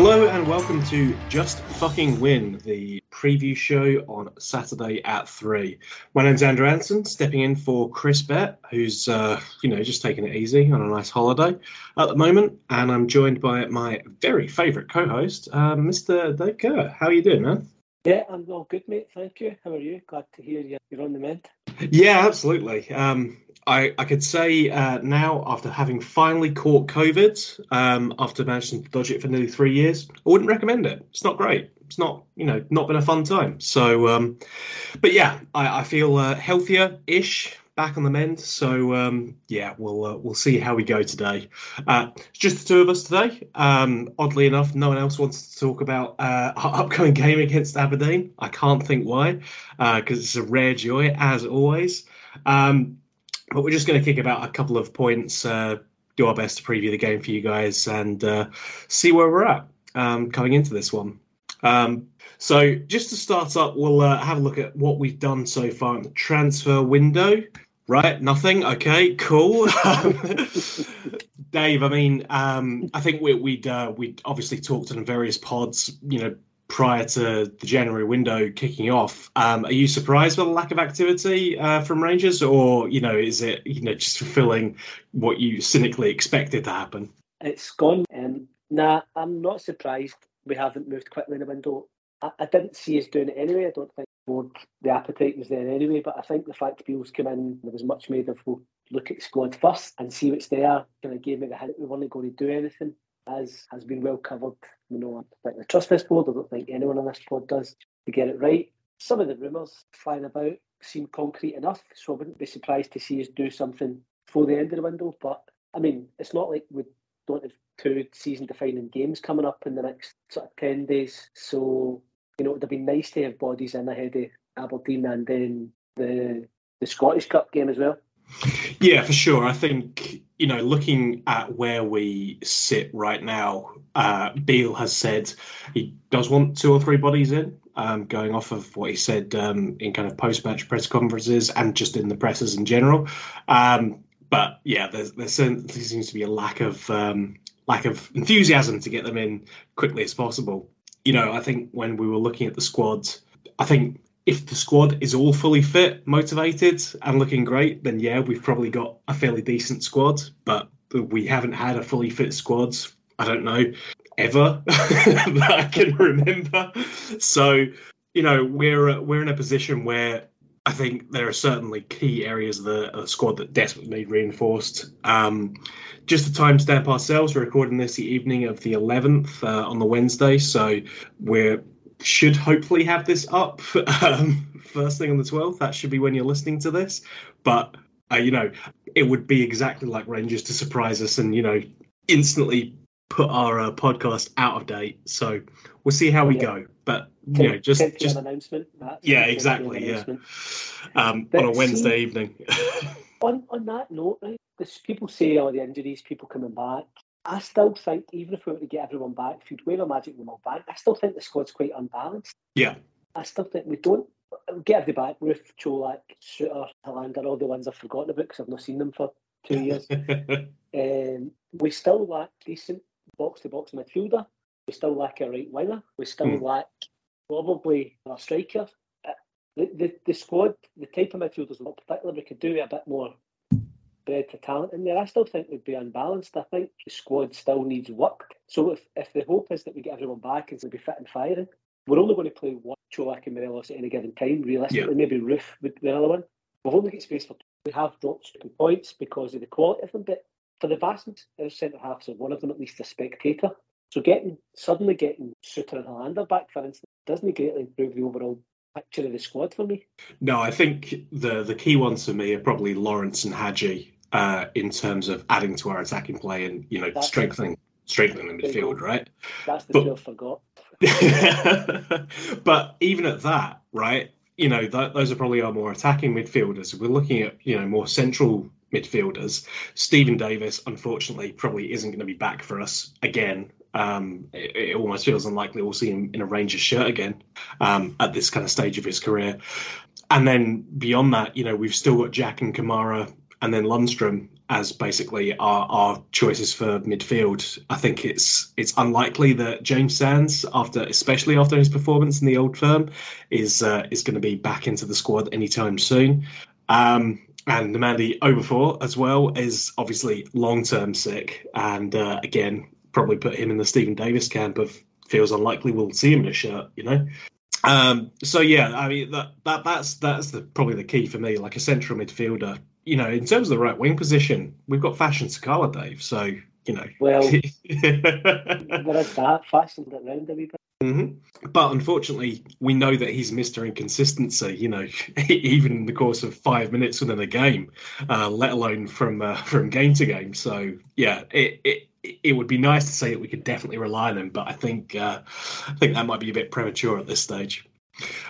Hello and welcome to Just Fucking Win, the preview show on Saturday at three. My name's Andrew Anson, stepping in for Chris Bett, who's uh, you know just taking it easy on a nice holiday at the moment, and I'm joined by my very favourite co-host, uh, Mr. Dave Kerr. How are you doing, man? Yeah, I'm all good, mate. Thank you. How are you? Glad to hear you. You're on the mend. Yeah, absolutely. Um, I, I could say uh, now, after having finally caught COVID, um, after managing to dodge it for nearly three years, I wouldn't recommend it. It's not great. It's not, you know, not been a fun time. So, um, but yeah, I, I feel uh, healthier-ish, back on the mend. So um, yeah, we'll uh, we'll see how we go today. Uh, it's just the two of us today. Um, oddly enough, no one else wants to talk about uh, our upcoming game against Aberdeen. I can't think why, because it's a rare joy as always. Um, but we're just going to kick about a couple of points, uh, do our best to preview the game for you guys, and uh, see where we're at um, coming into this one. Um, so, just to start up, we'll uh, have a look at what we've done so far in the transfer window. Right, nothing. Okay, cool. Dave, I mean, um, I think we, would uh, we'd obviously talked on various pods, you know, prior to the January window kicking off. Um, are you surprised by the lack of activity uh, from Rangers, or you know, is it you know just fulfilling what you cynically expected to happen? It's gone. Um, nah, I'm not surprised we haven't moved quickly in the window. I, I didn't see us doing it anyway. I don't think the appetite was there anyway. But I think the fact Beale's come in, there was much made of look at the squad first and see what's there. Kind of gave me the hint we weren't going to do anything, as has been well covered. You know, I think the trust this board. I don't think anyone on this pod does to get it right. Some of the rumours flying about seem concrete enough, so I wouldn't be surprised to see us do something before the end of the window. But I mean, it's not like we don't have two season-defining games coming up in the next sort of ten days. So you know, it'd have been nice to have bodies in ahead of Aberdeen and then the the Scottish Cup game as well. Yeah, for sure. I think you know, looking at where we sit right now, uh, Beale has said he does want two or three bodies in. Um, going off of what he said um, in kind of post-match press conferences and just in the presses in general, um, but yeah, there certainly seems to be a lack of um, lack of enthusiasm to get them in quickly as possible you know, I think when we were looking at the squad, I think if the squad is all fully fit, motivated, and looking great, then yeah, we've probably got a fairly decent squad. But we haven't had a fully fit squad. I don't know ever that I can remember. So, you know, we're we're in a position where I think there are certainly key areas of the, of the squad that desperately need reinforced. Um, just to timestamp ourselves, we're recording this the evening of the 11th uh, on the Wednesday, so we should hopefully have this up um, first thing on the 12th. That should be when you're listening to this. But uh, you know, it would be exactly like Rangers to surprise us and you know instantly put our uh, podcast out of date. So we'll see how we yeah. go. But you know, just just announcement. yeah, exactly. Yeah, um, on a Wednesday see, evening. on on that note, right? This, people say all oh, the injuries, people coming back. I still think even if we were to get everyone back, if you'd wave a magic wand back, I still think the squad's quite unbalanced. Yeah. I still think we don't get everybody back. Roofe, Colak, Souttar, Helander, all the ones I've forgotten about because I've not seen them for two years. um, we still lack decent box to box midfielder. We still lack a right winger. We still mm. lack probably a striker. Uh, the, the, the squad, the type of midfielders, not particularly, we could do a bit more bread to talent in there. I still think we'd be unbalanced. I think the squad still needs work. So if, if the hope is that we get everyone back and we'll be fit and firing, we're only going to play one Colak and Morelos at any given time. Realistically, yeah. maybe Roofe would be another one. We've only got space for we have dropped two points because of the quality of them, but for the vast centre halves, one of them at least a spectator. So getting suddenly getting Souttar and Helander back, for instance, doesn't greatly improve the overall picture of the squad for me. No, I think the the key ones for me are probably Lawrence and Hagi uh, in terms of adding to our attacking play and you know That's strengthening it. strengthening the midfield, right? That's the but, I forgot. but even at that, right? You know, th- those are probably our more attacking midfielders. We're looking at you know more central midfielders. Steven Davis, unfortunately, probably isn't going to be back for us again um, it, it, almost feels unlikely we'll see him in a Rangers shirt again um, at this kind of stage of his career. And then beyond that, you know, we've still got Jack and Kamara and then Lundstram as basically our, our choices for midfield. I think it's it's unlikely that James Sands, after especially after his performance in the old firm, is uh, is going to be back into the squad anytime soon. Um, and Nnamdi Ofoborh as well is obviously long term sick, and uh, again probably put him in the Steven Davis camp of feels unlikely we'll see him in a shirt, you know. Um, so yeah, I mean that, that that's that's the, probably the key for me, like a central midfielder. You know, in terms of the right wing position, we've got Fashion Sakala, Dave. So you know, well, there is that fashion around a wee bit. Mm-hmm. But unfortunately, we know that he's Mr. Inconsistency, you know, even in the course of five minutes within a game, uh, let alone from uh, from game to game. So yeah, it, it it would be nice to say that we could definitely rely on him, but I think uh, I think that might be a bit premature at this stage.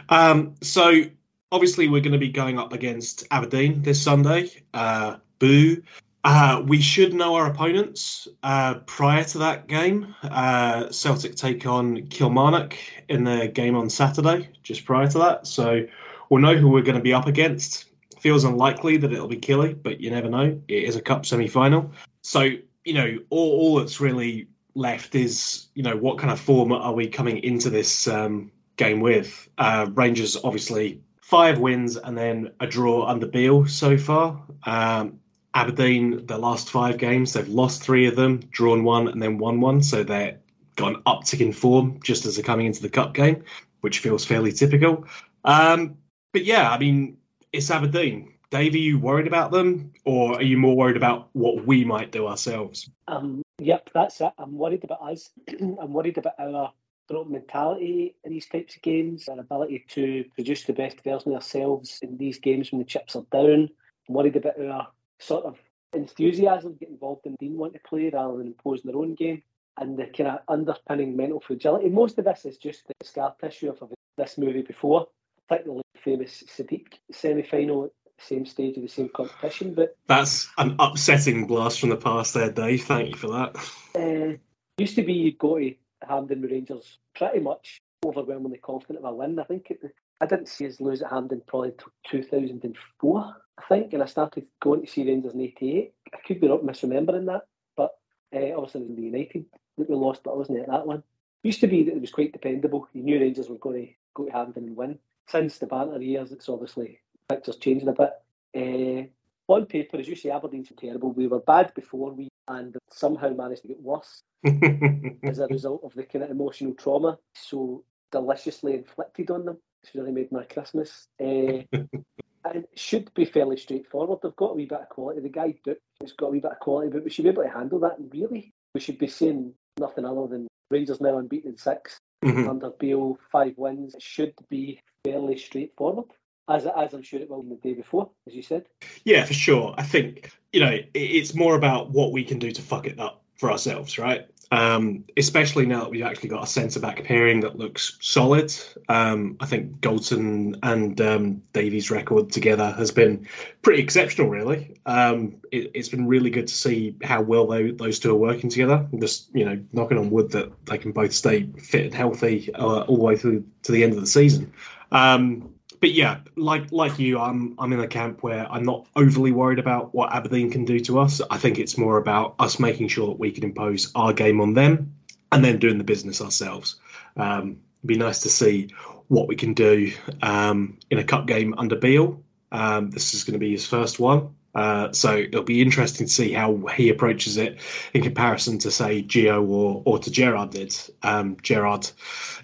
Um, so obviously, we're going to be going up against Aberdeen this Sunday. Uh, boo. Uh, we should know our opponents uh, prior to that game. Uh, Celtic take on Kilmarnock in the game on Saturday, just prior to that. So we'll know who we're going to be up against. Feels unlikely that it'll be Killy, but you never know. It is a cup semi final. So you know, all, all that's really left is, you know, what kind of form are we coming into this um, game with? Uh, Rangers, obviously, five wins and then a draw under Beale so far. Um, Aberdeen, the last five games, they've lost three of them, drawn one, and then won one. So they've got an uptick in form just as they're coming into the cup game, which feels fairly typical. Um, but yeah, I mean, it's Aberdeen. Dave, are you worried about them, or are you more worried about what we might do ourselves? Um, yep, that's it. I'm worried about us. I'm worried about our of mentality in these types of games, our ability to produce the best version of ourselves in these games when the chips are down. I'm worried about our sort of enthusiasm get involved in being want to play rather than imposing their own game and the kind of underpinning mental fragility. Most of this is just the scar tissue of this movie before, particularly the famous Sadiq semi final same stage of the same competition. But that's an upsetting blast from the past, there, Dave. Thank you for that. Uh, used to be you'd go to Hampden Rangers pretty much overwhelmingly confident of a win. I think it, I didn't see us lose at Hampden probably 2004, I think, and I started going to see Rangers in '88. I could be misremembering that, but uh, obviously it was in the United that we lost, but I wasn't at that one. Used to be that it was quite dependable. You knew Rangers were going to go to Hampden and win. Since the banter years, it's obviously picture's changing a bit. Uh, on paper, as you say, Aberdeen's terrible. We were bad before we and somehow managed to get worse as a result of the kind of emotional trauma so deliciously inflicted on them. It's really made my Christmas. Uh, and it should be fairly straightforward. They've got a wee bit of quality. The guy has got a wee bit of quality, but we should be able to handle that. And really, we should be seeing nothing other than Rangers now unbeaten in 6 mm-hmm. under Beale, five wins. It should be fairly straightforward as as I'm sure it will the day before, as you said. Yeah, for sure. I think you know it's more about what we can do to fuck it up for ourselves, right? Um, especially now that we've actually got a centre back pairing that looks solid. Um, I think Goldson and um, Davies' record together has been pretty exceptional, really. Um, it, has been really good to see how well they, those two are working together. Just you know, knocking on wood that they can both stay fit and healthy uh, all the way through to the end of the season. Um, but yeah, like like you, I'm I'm in a camp where I'm not overly worried about what Aberdeen can do to us. I think it's more about us making sure that we can impose our game on them, and then doing the business ourselves. Um, it'd be nice to see what we can do um, in a cup game under Beale. Um, this is going to be his first one. Uh, so it'll be interesting to see how he approaches it in comparison to say Gio or or to Gerrard did. Um, Gerrard,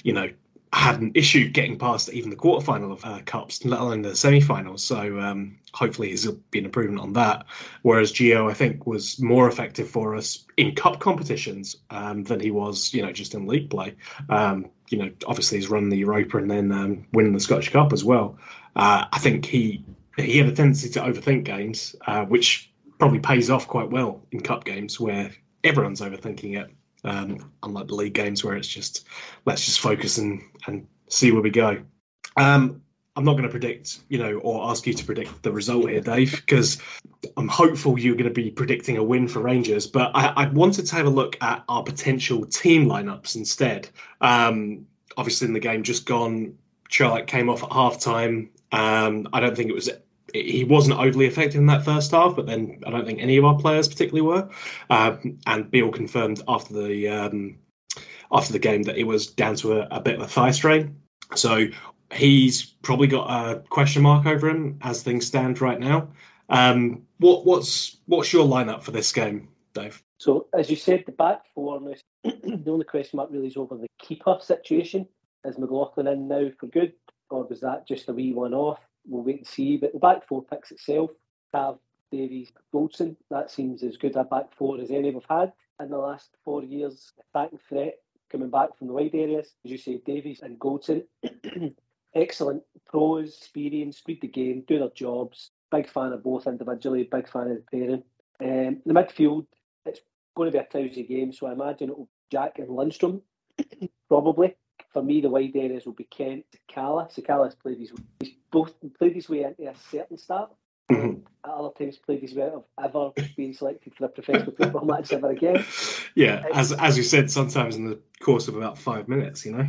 you know, had an issue getting past even the quarterfinal of uh, cups, let alone the semi-finals. So um, hopefully he's been improvement on that. Whereas Gio, I think, was more effective for us in cup competitions um, than he was, you know, just in league play. Um, you know, obviously he's run the Europa and then um, winning the Scottish Cup as well. Uh, I think he he had a tendency to overthink games, uh, which probably pays off quite well in cup games where everyone's overthinking it um, unlike the league games where it's just let's just focus and and see where we go. Um, I'm not going to predict, you know, or ask you to predict the result here, Dave, because I'm hopeful you're going to be predicting a win for Rangers. But I, I wanted to have a look at our potential team lineups instead. Um, obviously, in the game just gone, Charlotte came off at half time. Um, I don't think it was he wasn't overly effective in that first half, but then I don't think any of our players particularly were. Um, and Beale confirmed after the um, after the game that it was down to a, a, bit of a thigh strain. So he's probably got a question mark over him as things stand right now. Um, what, what's what's your lineup for this game, Dave? So as you said, the back four. the only question mark really is over the keeper situation. Is McLaughlin in now for good, or was that just a wee one off? We'll wait and see. But the back four picks itself. Have Davies, Goldson. That seems as good a back four as any we've had in the last four years. Attacking threat coming back from the wide areas. As you say, Davies and Goldson. Excellent pros, experience, read the game, do their jobs. Big fan of both individually, big fan of the pairing. Um, the midfield, it's going to be a Tousy game, so I imagine it will be Jack and Lundstram, probably. For me, the wide areas will be Kent, Sakala. Sakala's played his, he's both played his way into a certain start. Mm-hmm. At other times, played his way out of ever being selected for a professional football match ever again. Yeah, as as you said, sometimes in the course of about five minutes, you know.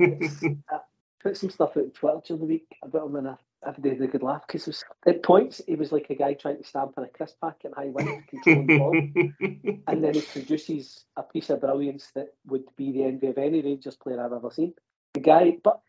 I put some stuff out on Twitter during the week about him, and I, I did a good laugh because at points he was like a guy trying to stamp on a crisp packet high wind, controlling ball, and then he produces a piece of brilliance that would be the envy of any Rangers player I've ever seen. The guy, but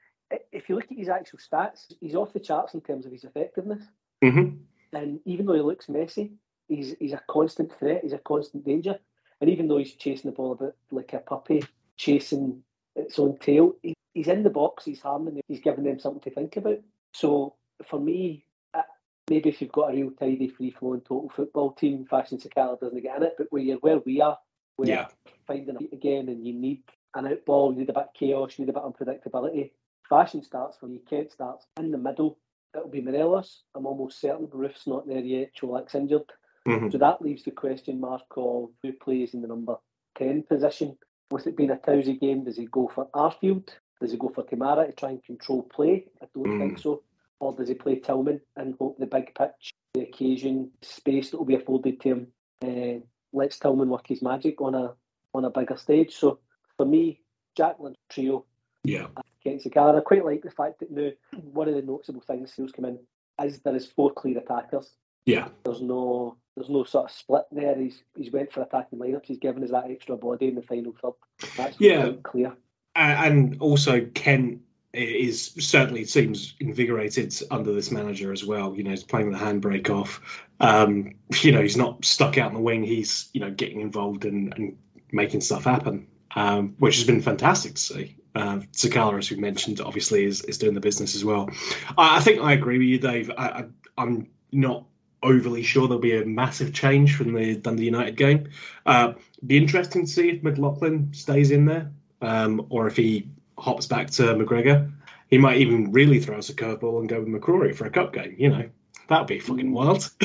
if you look at his actual stats, he's off the charts in terms of his effectiveness. Mm-hmm. And even though he looks messy, he's he's a constant threat. He's a constant danger. And even though he's chasing the ball a bit like a puppy chasing its own tail, he, he's in the box. He's harming them. He's giving them something to think about. So for me, uh, maybe if you've got a real tidy, free flowing total football team, Fashion Sakala doesn't get in it. But where you're where we are, where yeah. finding a again, and you need an outball, you need a bit of chaos, you need a bit of unpredictability. Fashion starts for you. Kent starts in the middle it'll be Morelos. I'm almost certain Roofe's not there yet. Colak's injured. Mm-hmm. So that leaves the question mark of who plays in the number 10 position. With it being a Tousy game, does he go for Arfield? Does he go for Kamara to try and control play? I don't mm. think so. Or does he play Tillman and hope the big pitch, the occasion, space that will be afforded to him uh, lets Tillman work his magic on a on a bigger stage? So for me, Jacqueline trio yeah. against Kent Sakala. I quite like the fact that now one of the noticeable things who's come in is there is four clear attackers. Yeah. There's no there's no sort of split there. He's he's went for attacking lineups. He's given us that extra body in the final third. That's yeah. clear. And also Kent is certainly seems invigorated under this manager as well. You know, he's playing the handbrake off. Um, you know, he's not stuck out in the wing. He's you know getting involved and, and making stuff happen, um, which has been fantastic to see. Uh, Sakala, as we mentioned, obviously is, is doing the business as well. I, I think I agree with you, Dave. I, I, am not overly sure there'll be a massive change from the Dundee United game. Uh, be interesting to see if McLaughlin stays in there um, or if he hops back to McGregor. He might even really throw us a curveball and go with McCrorie for a cup game. You know, that'd be fucking wild.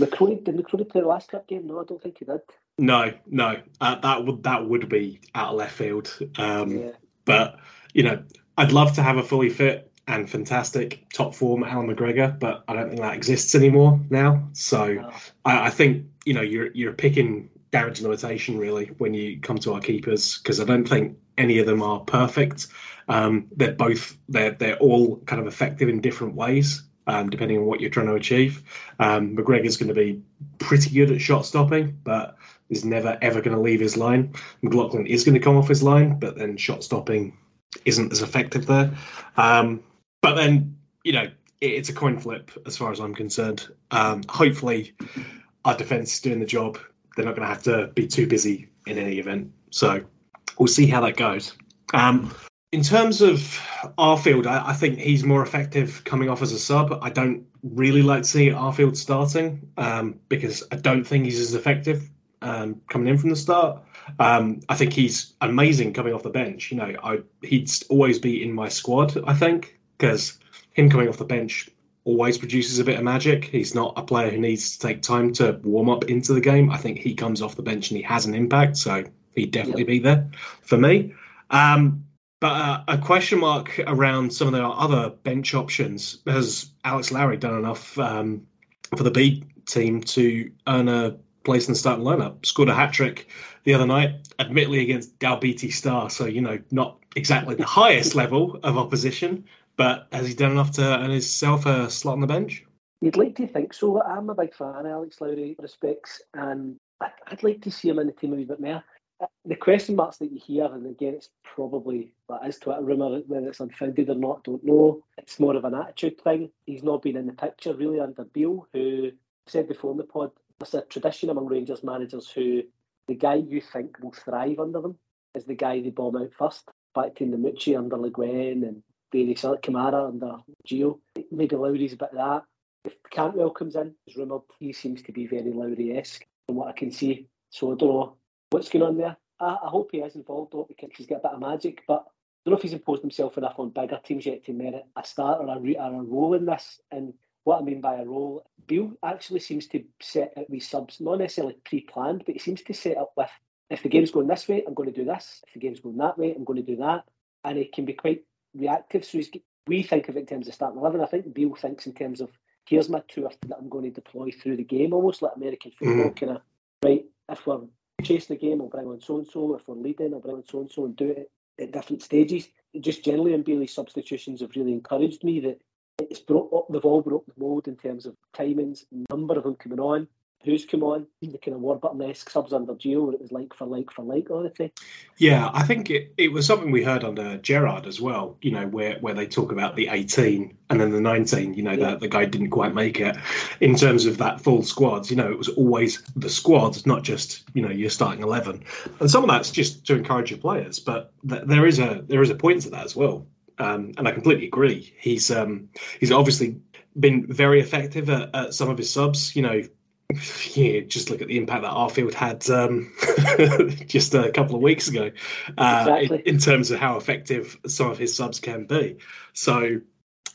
McCrorie did McCrorie play the last cup game? No, I don't think he did. No, no, uh, that would that would be out of left field. Um, yeah. But you know, I'd love to have a fully fit and fantastic top form Allan McGregor, but I don't think that exists anymore now. So no. I, I, think you know you're you're picking damage limitation really when you come to our keepers because I don't think any of them are perfect. Um, they're both they're they're all kind of effective in different ways. Um, depending on what you're trying to achieve, um, McGregor's going to be pretty good at shot stopping, but is never ever going to leave his line. McLaughlin is going to come off his line, but then shot stopping isn't as effective there. Um, but then, you know, it, it's a coin flip as far as I'm concerned. Um, hopefully, our defence is doing the job. They're not going to have to be too busy in any event. So we'll see how that goes. Um, in terms of Arfield, I, I, think he's more effective coming off as a sub. I don't really like to see Arfield starting um, because I don't think he's as effective um, coming in from the start. Um, I think he's amazing coming off the bench. You know, I, he'd always be in my squad. I think because him coming off the bench always produces a bit of magic. He's not a player who needs to take time to warm up into the game. I think he comes off the bench and he has an impact, so he'd definitely yep. be there for me. Um, but uh, a question mark around some of the other bench options. Has Alex Lowry done enough um, for the B team to earn a place in the starting lineup. Scored a hat trick the other night, admittedly against Galbiti Star, so you know not exactly the highest level of opposition, but has he done enough to earn himself a slot on the bench? You'd like to think so. I'm a big fan of Alex Lowry respects, and I'd like to see him in the team a wee bit more. The question marks that you hear, and again, it's probably that is Twitter rumour, whether it's unfounded or not, don't know. It's more of an attitude thing. He's not been in the picture really under Beale, who said before in the pod, there's a tradition among Rangers managers who the guy you think will thrive under them is the guy they bomb out first. Back to Namucci under Le Guen and Bailey Kamara under Gio. Maybe Lowry's a bit of that if Cantwell comes in, as rumoured, he seems to be very Lowry-esque from what I can see. So I don't know what's going on there. I, I hope he is involved though because he's got a bit of magic, but I don't know if he's imposed himself enough on bigger teams yet to merit a start or a, or a role in this. And what I mean by a role, Beale actually seems to set out with subs, not necessarily pre-planned, but he seems to set up with if the game's going this way, I'm going to do this. If the game's going that way, I'm going to do that. And he can be quite reactive. So he's, we think of it in terms of starting eleven. I think Beale thinks in terms of here's my two that I'm going to deploy through the game, almost like American football, mm. kind of right. If we're chasing the game, I'll bring on so and so. If we're leading, I'll bring on so and so, and do it at different stages. Just generally, in Bailey's substitutions have really encouraged me that it's brought up. They've all broke the mold in terms of timings, number of them coming on, who's come on, the kind of Warburton-esque subs under Gio, where it was like for like for like time. Yeah, I think it, it was something we heard under Gerrard as well, you know, where, where they talk about the 18 and then the 19, you know, yeah. the, the guy didn't quite make it. In terms of that full squad, you know, it was always the squad, not just, you know, your starting 11. And some of that's just to encourage your players, but th- there is a there is a point to that as well. Um, and I completely agree. He's um, he's obviously been very effective at, at, some of his subs. You know, yeah, just look at the impact that Arfield had um, just a couple of weeks ago uh, exactly. in, in, terms of how effective some of his subs can be. So,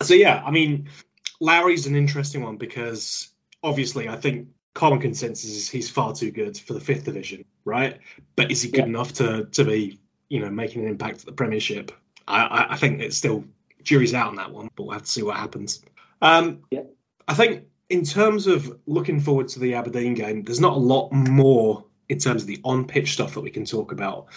so yeah, I mean, Lowry's an interesting one because obviously I think common consensus is he's far too good for the fifth division, right? But is he good yeah. enough to to be, you know, making an impact at the Premiership? I, I think it's still jury's out on that one, but we'll have to see what happens. Um, yeah. I think in terms of looking forward to the Aberdeen game, there's not a lot more in terms of the on pitch stuff that we can talk about.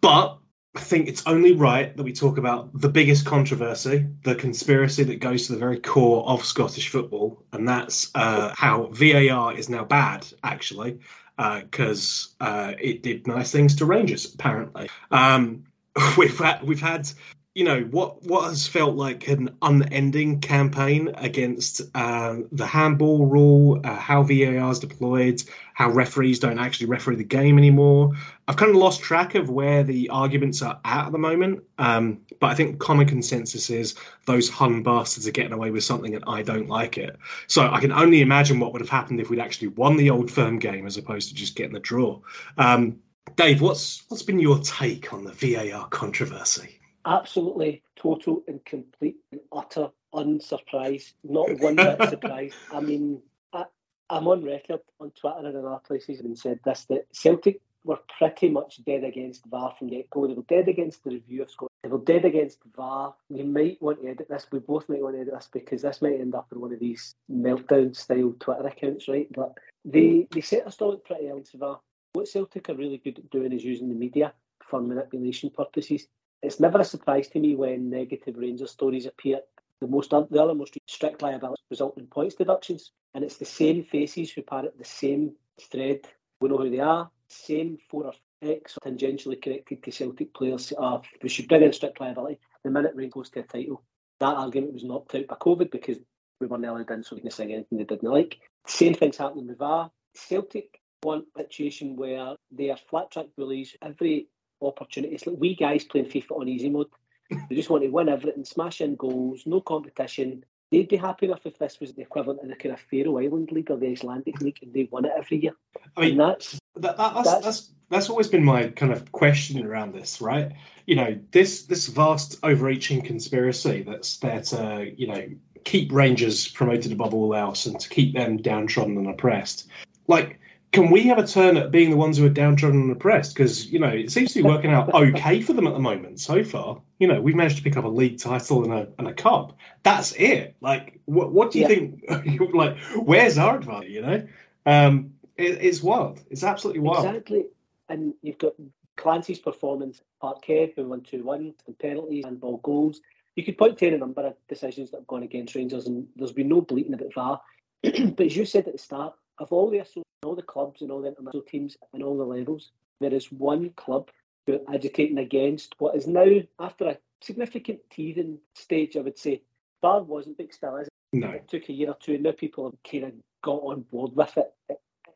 But I think it's only right that we talk about the biggest controversy, the conspiracy that goes to the very core of Scottish football, and that's uh, how VAR is now bad, actually, because uh, uh, it did nice things to Rangers, apparently. Um, we've had, we've had you know what what has felt like an unending campaign against uh, the handball rule, uh, how VAR is deployed, how referees don't actually referee the game anymore. I've kind of lost track of where the arguments are at at the moment, um, but I think common consensus is those Hun bastards are getting away with something and I don't like it. So I can only imagine what would have happened if we'd actually won the old firm game as opposed to just getting the draw. Um, Dave, what's what's been your take on the VAR controversy? Absolutely total and complete and utter unsurprised, not one bit surprised. I mean, I, am on record on Twitter and in other places and said this that Celtic were pretty much dead against VAR from get go. They were dead against the review of Scotland. They were dead against VAR. We might want to edit this. We both might want to edit this because this might end up in one of these meltdown style Twitter accounts, right? But they they set a stall pretty against VAR. What Celtic are really good at doing is using the media for manipulation purposes it's never a surprise to me when negative Rangers stories appear. The most the other most strict liability result in points deductions, and it's the same faces who parrot the same thread. We know who they are. Same four or X tangentially connected to Celtic players are we should bring in strict liability. The minute Rangers goes to a title, that argument was knocked out by COVID because we weren't allowed in, so we can sing anything they didn't like. Same thing's happening with VAR. Celtic want a situation where they are flat track bullies. Every opportunities. Like we guys playing FIFA on easy mode, they just want to win everything, smash in goals, no competition. They'd be happy enough if this was the equivalent of the kind of Faroe Island League or the Icelandic League, and they won it every year. I mean, that's, that, that, that's, that's, that's that's always been my kind of question around this, right? You know, this this vast overreaching conspiracy that's there to you know keep Rangers promoted above all else and to keep them downtrodden and oppressed. Like can we have a turn at being the ones who are downtrodden and oppressed? Because you know it seems to be working out okay for them at the moment so far. You know we've managed to pick up a league title and a and a cup. That's it. Like what what do you yeah. think? like where's our advantage? You know, um, it, it's wild. It's absolutely wild. Exactly. And you've got Clancy's performance, Parkhead, who won two one and penalties and ball goals. you could point to any number of decisions that have gone against Rangers, and there's been no bleating about VAR. but as you said at the start, of all the all the clubs and all the international teams and all the levels, there is one club who are agitating against what is now, after a significant teething stage, I would say, VAR wasn't big still, is it? No. It took a year or two, and now people have kind of got on board with it.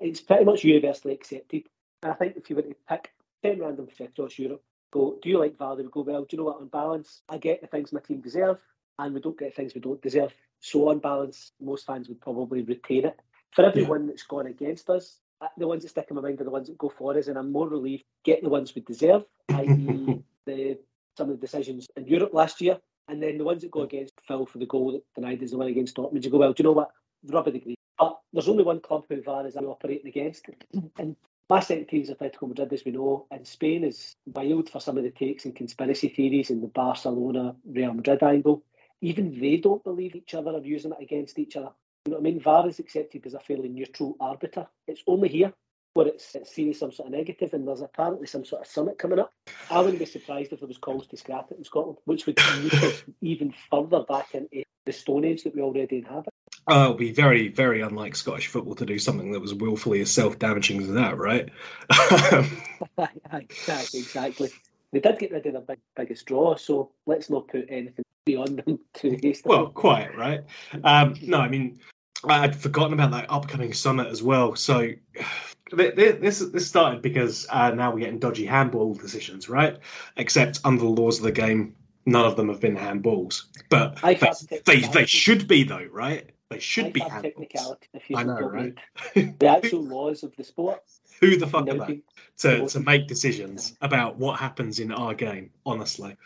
It's pretty much universally accepted. And I think if you were to pick 10 random across Europe, go, do you like VAR? They would go, well, do you know what, on balance, I get the things my team deserve, and we don't get things we don't deserve. So on balance, most fans would probably retain it. For everyone yeah. that's gone against us, uh, the ones that stick in my mind are the ones that go for us, and I'm more relieved get the ones we deserve, i.e. the some of the decisions in Europe last year, and then the ones that go against Phil for the goal that denied is the one against Dortmund. You go, well, do you know what? Rub of the green. But there's only one club who VAR is operating against, and my second team is Atletico Madrid, as we know, and Spain is wild for some of the takes and conspiracy theories in the Barcelona Real Madrid angle. Even they don't believe each other are using it against each other. You know what I mean? VAR is accepted as a fairly neutral arbiter. It's only here where it's, it's seen as some sort of negative, and there's apparently some sort of summit coming up. I wouldn't be surprised if there was calls to scrap it in Scotland, which would move us even further back into the Stone Age that we already inhabit. Oh, it would be very, very unlike Scottish football to do something that was willfully as self-damaging as that, right? exactly. They did get rid of the big, biggest draw, so let's not put anything beyond them hastily. Well, quite right. Um, no, I mean, I'd forgotten about that upcoming summit as well. So this this started because uh, now we're getting dodgy handball decisions, right? Except under the laws of the game, none of them have been handballs. But they, they, they should be though, right? They should I be handballs. Technicality, if I know, right? the actual laws of the sport. Who the fuck are they to, to make decisions about what happens in our game? Honestly.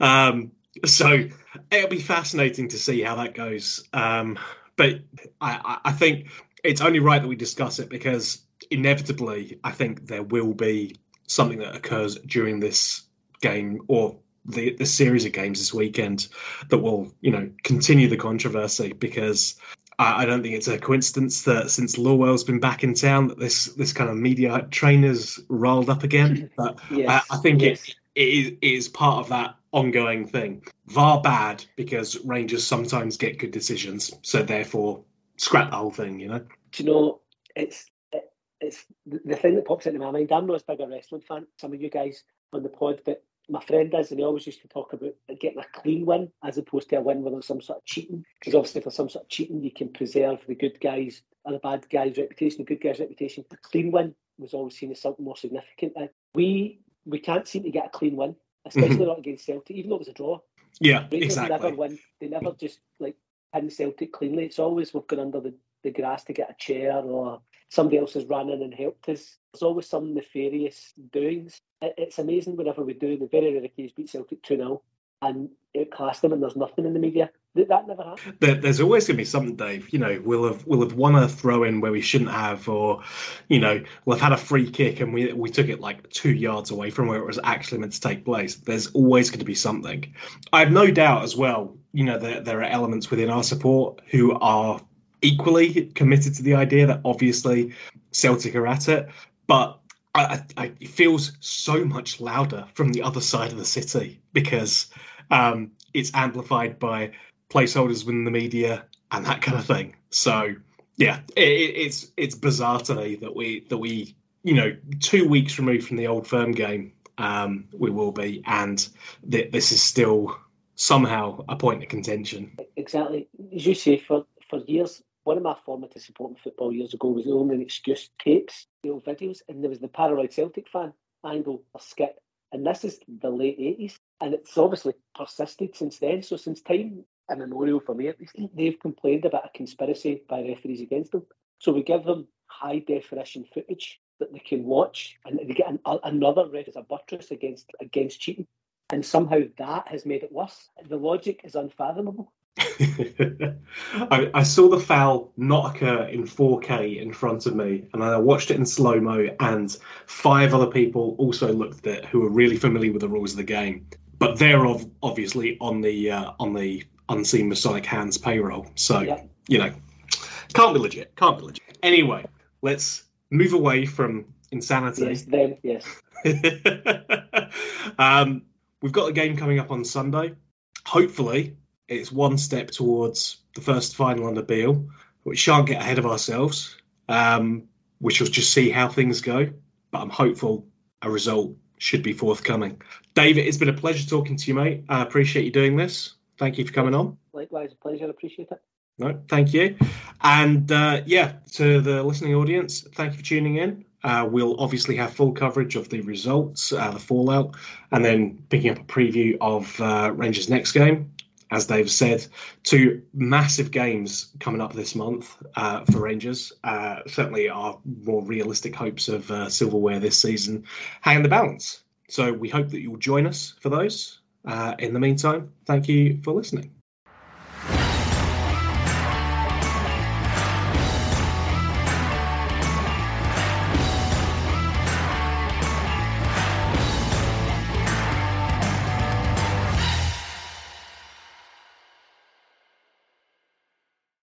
Um, so it'll be fascinating to see how that goes. Um, but I, I think it's only right that we discuss it because inevitably, I think there will be something that occurs during this game or the the series of games this weekend that will you know continue the controversy because I, I don't think it's a coincidence that since Lawwell's been back in town that this this kind of media train trainers rolled up again. But yes, I, I, think yes. it, it, is, part of that ongoing thing. VAR bad because Rangers sometimes get good decisions, so therefore scrap the whole thing. You know. Do you know it's it's the thing that pops into my mind. I'm not as big a wrestling fan. Some of you guys on the pod, but my friend is, and he always used to talk about getting a clean win as opposed to a win where there's some sort of cheating. Because obviously, for some sort of cheating, you can preserve the good guys or the bad guys' reputation, the good guys' reputation. A clean win was always seen as something more significant. we we can't seem to get a clean win, especially mm-hmm. not against Celtic, even though it was a draw. Yeah, Rangers exactly. never win. They never just like pin Celtic cleanly. It's always we've gone under the, the grass to get a chair or somebody else has run in and helped us. There's always some nefarious doings. It's amazing whenever we do. The very rare occasion beat Celtic 2 0 and it outclass them and there's nothing in the media. That never happened. There, there's always going to be something, Dave. You know, we'll have we'll have won a throw in where we shouldn't have, or you know, we'll have had a free kick and we we took it like two yards away from where it was actually meant to take place. There's always going to be something. I have no doubt as well. You know, that there are elements within our support who are equally committed to the idea that obviously Celtic are at it, but I, I, it feels so much louder from the other side of the city because um, it's amplified by placeholders within the media and that kind of thing. So yeah, it, it's it's bizarre to me that we that we you know two weeks removed from the old firm game um, we will be, and th- this is still somehow a point of contention. Exactly, as you say, for for years one of my formative supporting football years ago was only an excuse tapes, the old videos, and there was the Paranoid Celtic fan angle or skit. And this is the late 80s, and it's obviously persisted since then. So, since time immemorial for me at least, they've complained about a conspiracy by referees against them. So, we give them high definition footage that they can watch, and they get an, another ref as a buttress against against cheating. And somehow that has made it worse. The logic is unfathomable. I, I, saw the foul not occur in 4K in front of me, and I watched it in slow mo. And five other people also looked at it who were really familiar with the rules of the game, but they're ov- obviously on the uh, on the unseen Masonic hands payroll. So yeah. you know, can't be legit. Can't be legit. Anyway, let's move away from insanity. Yes, then yes. um, we've got a game coming up on Sunday hopefully, it's one step towards the first final under Beale. We shan't get ahead of ourselves. Um, we shall just see how things go. But I'm hopeful a result should be forthcoming. David, it's been a pleasure talking to you, mate. I appreciate you doing this. Thank you for coming on. Likewise, a pleasure. Appreciate it. No, thank you. And uh, yeah, to the listening audience, thank you for tuning in. Uh, we'll obviously have full coverage of the results, uh, the fallout, and then picking up a preview of uh, Rangers' next game. As Dave said, two massive games coming up this month uh, for Rangers. Uh, certainly, our more realistic hopes of uh, silverware this season hang in the balance. So we hope that you'll join us for those. in the meantime, thank you for listening.